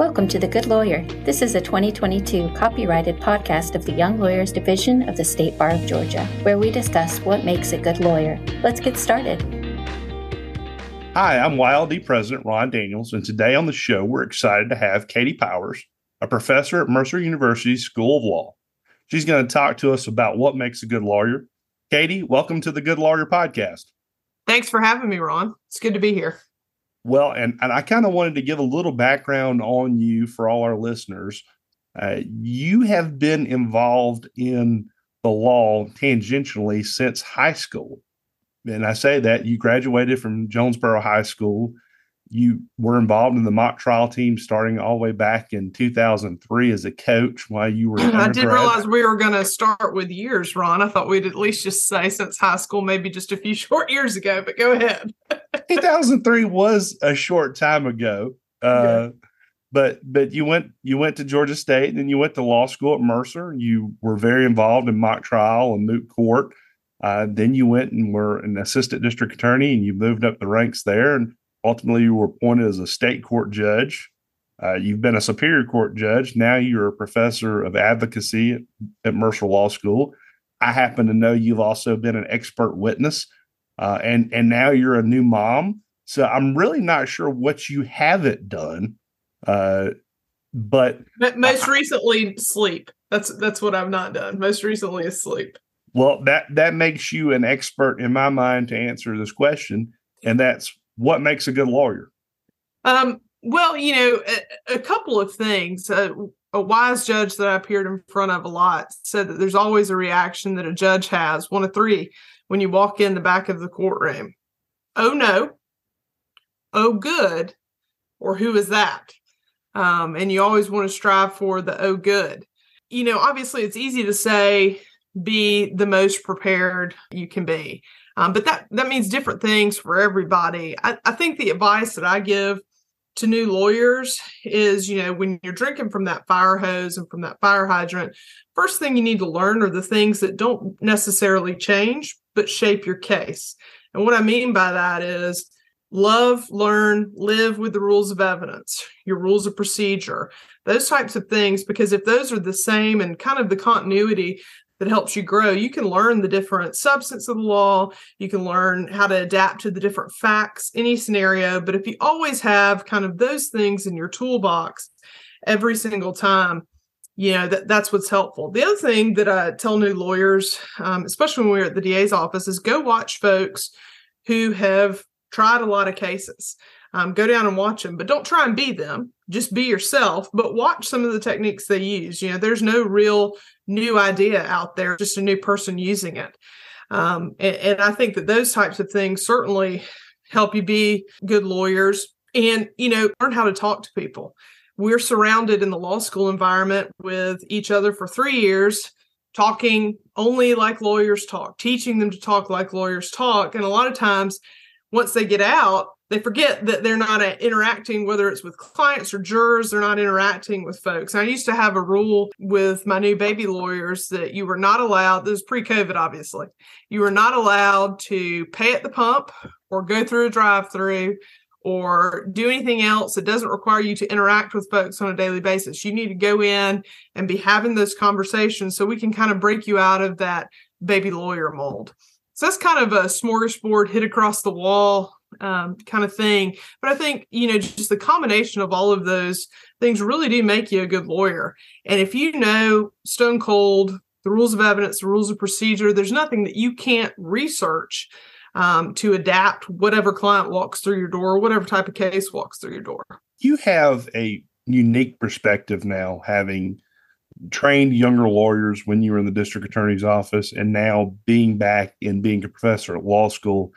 Welcome to The Good Lawyer. This is a 2022 copyrighted podcast of the Young Lawyers Division of the State Bar of Georgia, where we discuss what makes a good lawyer. Let's get started. Hi, I'm YLD President Ron Daniels, and today on the show, we're excited to have Katie Powers, a professor at Mercer University School of Law. She's going to talk to us about what makes a good lawyer. Katie, welcome to the Good Lawyer podcast. Thanks for having me, Ron. It's good to be here. Well, and, and I kind of wanted to give a little background on you for all our listeners. Uh, you have been involved in the law tangentially since high school. And I say that you graduated from Jonesboro High School you were involved in the mock trial team starting all the way back in 2003 as a coach while you were i didn't realize we were going to start with years ron i thought we'd at least just say since high school maybe just a few short years ago but go ahead 2003 was a short time ago uh, yeah. but but you went you went to georgia state and then you went to law school at mercer you were very involved in mock trial and moot court uh, then you went and were an assistant district attorney and you moved up the ranks there and Ultimately, you were appointed as a state court judge. Uh, you've been a superior court judge. Now you're a professor of advocacy at, at, Mercer Law School. I happen to know you've also been an expert witness, uh, and and now you're a new mom. So I'm really not sure what you haven't done, uh, but most I, recently sleep. That's that's what I've not done. Most recently is sleep. Well, that that makes you an expert in my mind to answer this question, and that's what makes a good lawyer? Um, well, you know, a, a couple of things. Uh, a wise judge that I appeared in front of a lot said that there's always a reaction that a judge has, one of three, when you walk in the back of the courtroom. Oh no. Oh good. Or who is that? Um, and you always want to strive for the oh good. You know, obviously it's easy to say be the most prepared you can be. Um, but that that means different things for everybody. I, I think the advice that I give to new lawyers is, you know, when you're drinking from that fire hose and from that fire hydrant, first thing you need to learn are the things that don't necessarily change but shape your case. And what I mean by that is love, learn, live with the rules of evidence, your rules of procedure, those types of things, because if those are the same and kind of the continuity that helps you grow. You can learn the different substance of the law. You can learn how to adapt to the different facts, any scenario. But if you always have kind of those things in your toolbox every single time, you know that that's what's helpful. The other thing that I tell new lawyers, um, especially when we're at the DA's office, is go watch folks who have tried a lot of cases. Um, go down and watch them, but don't try and be them. Just be yourself, but watch some of the techniques they use. You know, there's no real new idea out there, just a new person using it. Um, and, and I think that those types of things certainly help you be good lawyers and, you know, learn how to talk to people. We're surrounded in the law school environment with each other for three years talking only like lawyers talk, teaching them to talk like lawyers talk. And a lot of times, once they get out, they forget that they're not uh, interacting, whether it's with clients or jurors, they're not interacting with folks. I used to have a rule with my new baby lawyers that you were not allowed, this is pre COVID, obviously, you were not allowed to pay at the pump or go through a drive through or do anything else that doesn't require you to interact with folks on a daily basis. You need to go in and be having those conversations so we can kind of break you out of that baby lawyer mold. So that's kind of a smorgasbord hit across the wall um, kind of thing. But I think, you know, just the combination of all of those things really do make you a good lawyer. And if you know stone cold the rules of evidence, the rules of procedure, there's nothing that you can't research um, to adapt whatever client walks through your door, whatever type of case walks through your door. You have a unique perspective now, having trained younger lawyers when you were in the district attorney's office and now being back and being a professor at law school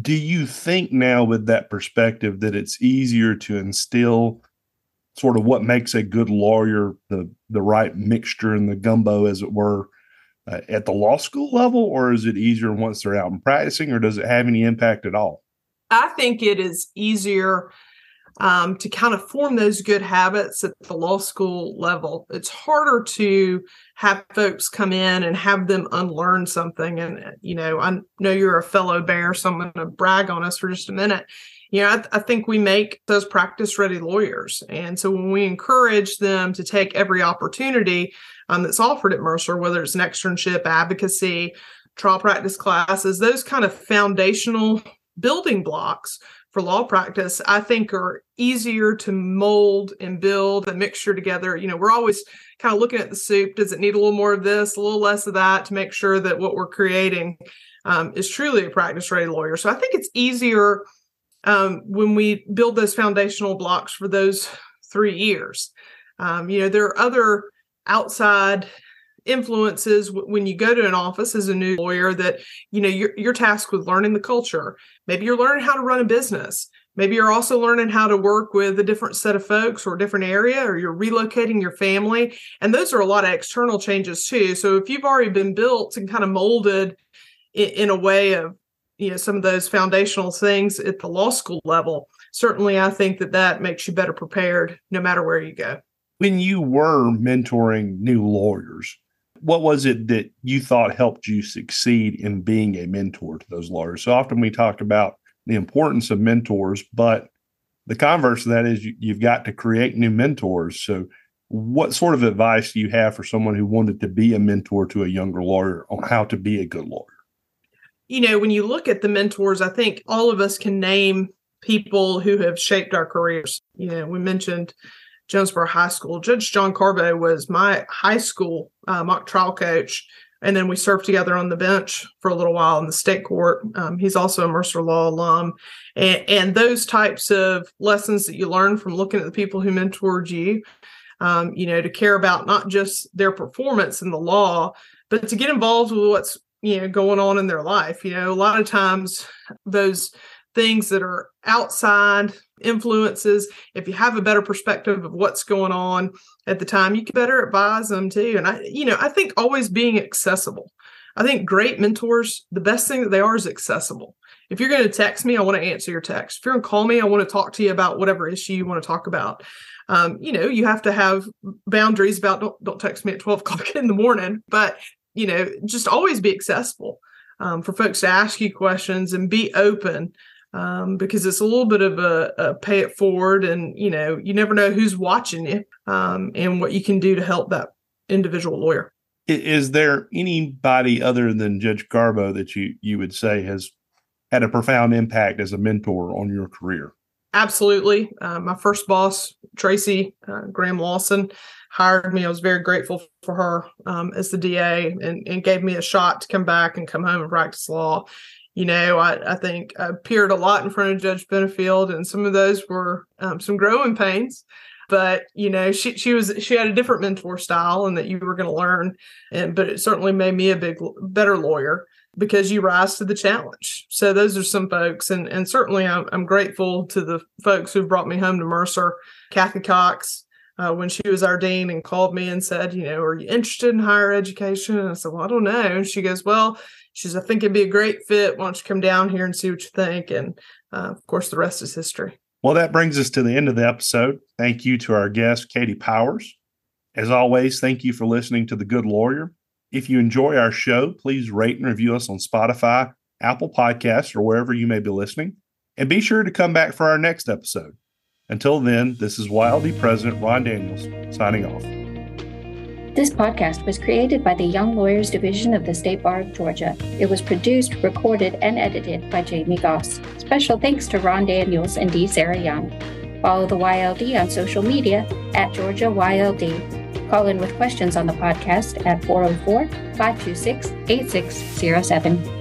do you think now with that perspective that it's easier to instill sort of what makes a good lawyer the the right mixture in the gumbo as it were uh, at the law school level? Or is it easier once they're out and practicing or does it have any impact at all? I think it is easier um, to kind of form those good habits at the law school level. It's harder to have folks come in and have them unlearn something. And, you know, I know you're a fellow bear, so I'm going to brag on us for just a minute. you know, I, th- I, think we make those practice ready lawyers. And so when we encourage them to take every opportunity um, that's offered at Mercer, whether it's an externship, advocacy, trial practice classes, those kind of foundational building blocks for law practice, I think are easier to mold and build and mixture together. You know, we're always kind of looking at the soup. Does it need a little more of this, a little less of that to make sure that what we're creating um, is truly a practice ready lawyer? So I think it's easier um, when we build those foundational blocks for those three years. Um, you know, there are other outside influences when you go to an office as a new lawyer that you know you're, you're tasked with learning the culture. Maybe you're learning how to run a business. Maybe you're also learning how to work with a different set of folks or a different area or you're relocating your family. And those are a lot of external changes too. So if you've already been built and kind of molded in, in a way of you know some of those foundational things at the law school level certainly i think that that makes you better prepared no matter where you go. When you were mentoring new lawyers what was it that you thought helped you succeed in being a mentor to those lawyers? So often we talk about the importance of mentors, but the converse of that is you, you've got to create new mentors. So, what sort of advice do you have for someone who wanted to be a mentor to a younger lawyer on how to be a good lawyer? You know, when you look at the mentors, I think all of us can name people who have shaped our careers. You know, we mentioned Jonesboro High School. Judge John Carbo was my high school uh, mock trial coach. And then we served together on the bench for a little while in the state court. Um, he's also a Mercer Law alum. And, and, those types of lessons that you learn from looking at the people who mentored you, um, you know, to care about not just their performance in the law, but to get involved with what's, you know, going on in their life. You know, a lot of times those things that are outside influences. If you have a better perspective of what's going on at the time you can better advise them too. And i you know i think always being accessible. I think great mentors the best thing that they are is accessible. If you're going to text me i want to answer your text. If you're going to call me i want to talk to you about whatever issue you want to talk about. Um, you know you have to have boundaries about don't, don't text me at 12 o'clock in the morning. But you know just always be accessible um, for folks to ask you questions and be open um, because it's a little bit of a, a, pay it forward, and you know you never know who's watching you um, and what you can do to help that individual lawyer. Is there anybody other than Judge Carbo that you you would say has had a profound impact as a mentor on your career? Absolutely. Uh, my first boss, Tracy uh, Graham Lawson, hired me. I was very grateful for her um, as the DA and, and gave me a shot to come back and come home and practice law you know, I, I think I appeared a lot in front of Judge Benefield, and some of those were um, some growing pains. But you know, she she was she had a different mentor style, and that you were going to learn. And but it certainly made me a big better lawyer because you rise to the challenge. So those are some folks, and and certainly I'm, I'm grateful to the folks who brought me home to Mercer, Cathy Cox. Uh, when she was our dean and called me and said, you know, are you interested in higher education? And I said, well, I don't know. And she goes, well, she's I think it'd be a great fit. Why don't you come down here and see what you think? And uh, of course, the rest is history. Well, that brings us to the end of the episode. Thank you to our guest, Katie Powers. As always, thank you for listening to The Good Lawyer. If you enjoy our show, please rate and review us on Spotify, Apple Podcasts, or wherever you may be listening. And be sure to come back for our next episode. Until then, this is YLD President Ron Daniels signing off. This podcast was created by the Young Lawyers Division of the State Bar of Georgia. It was produced, recorded, and edited by Jamie Goss. Special thanks to Ron Daniels and D. Sarah Young. Follow the YLD on social media at Georgia YLD. Call in with questions on the podcast at 404 526 8607.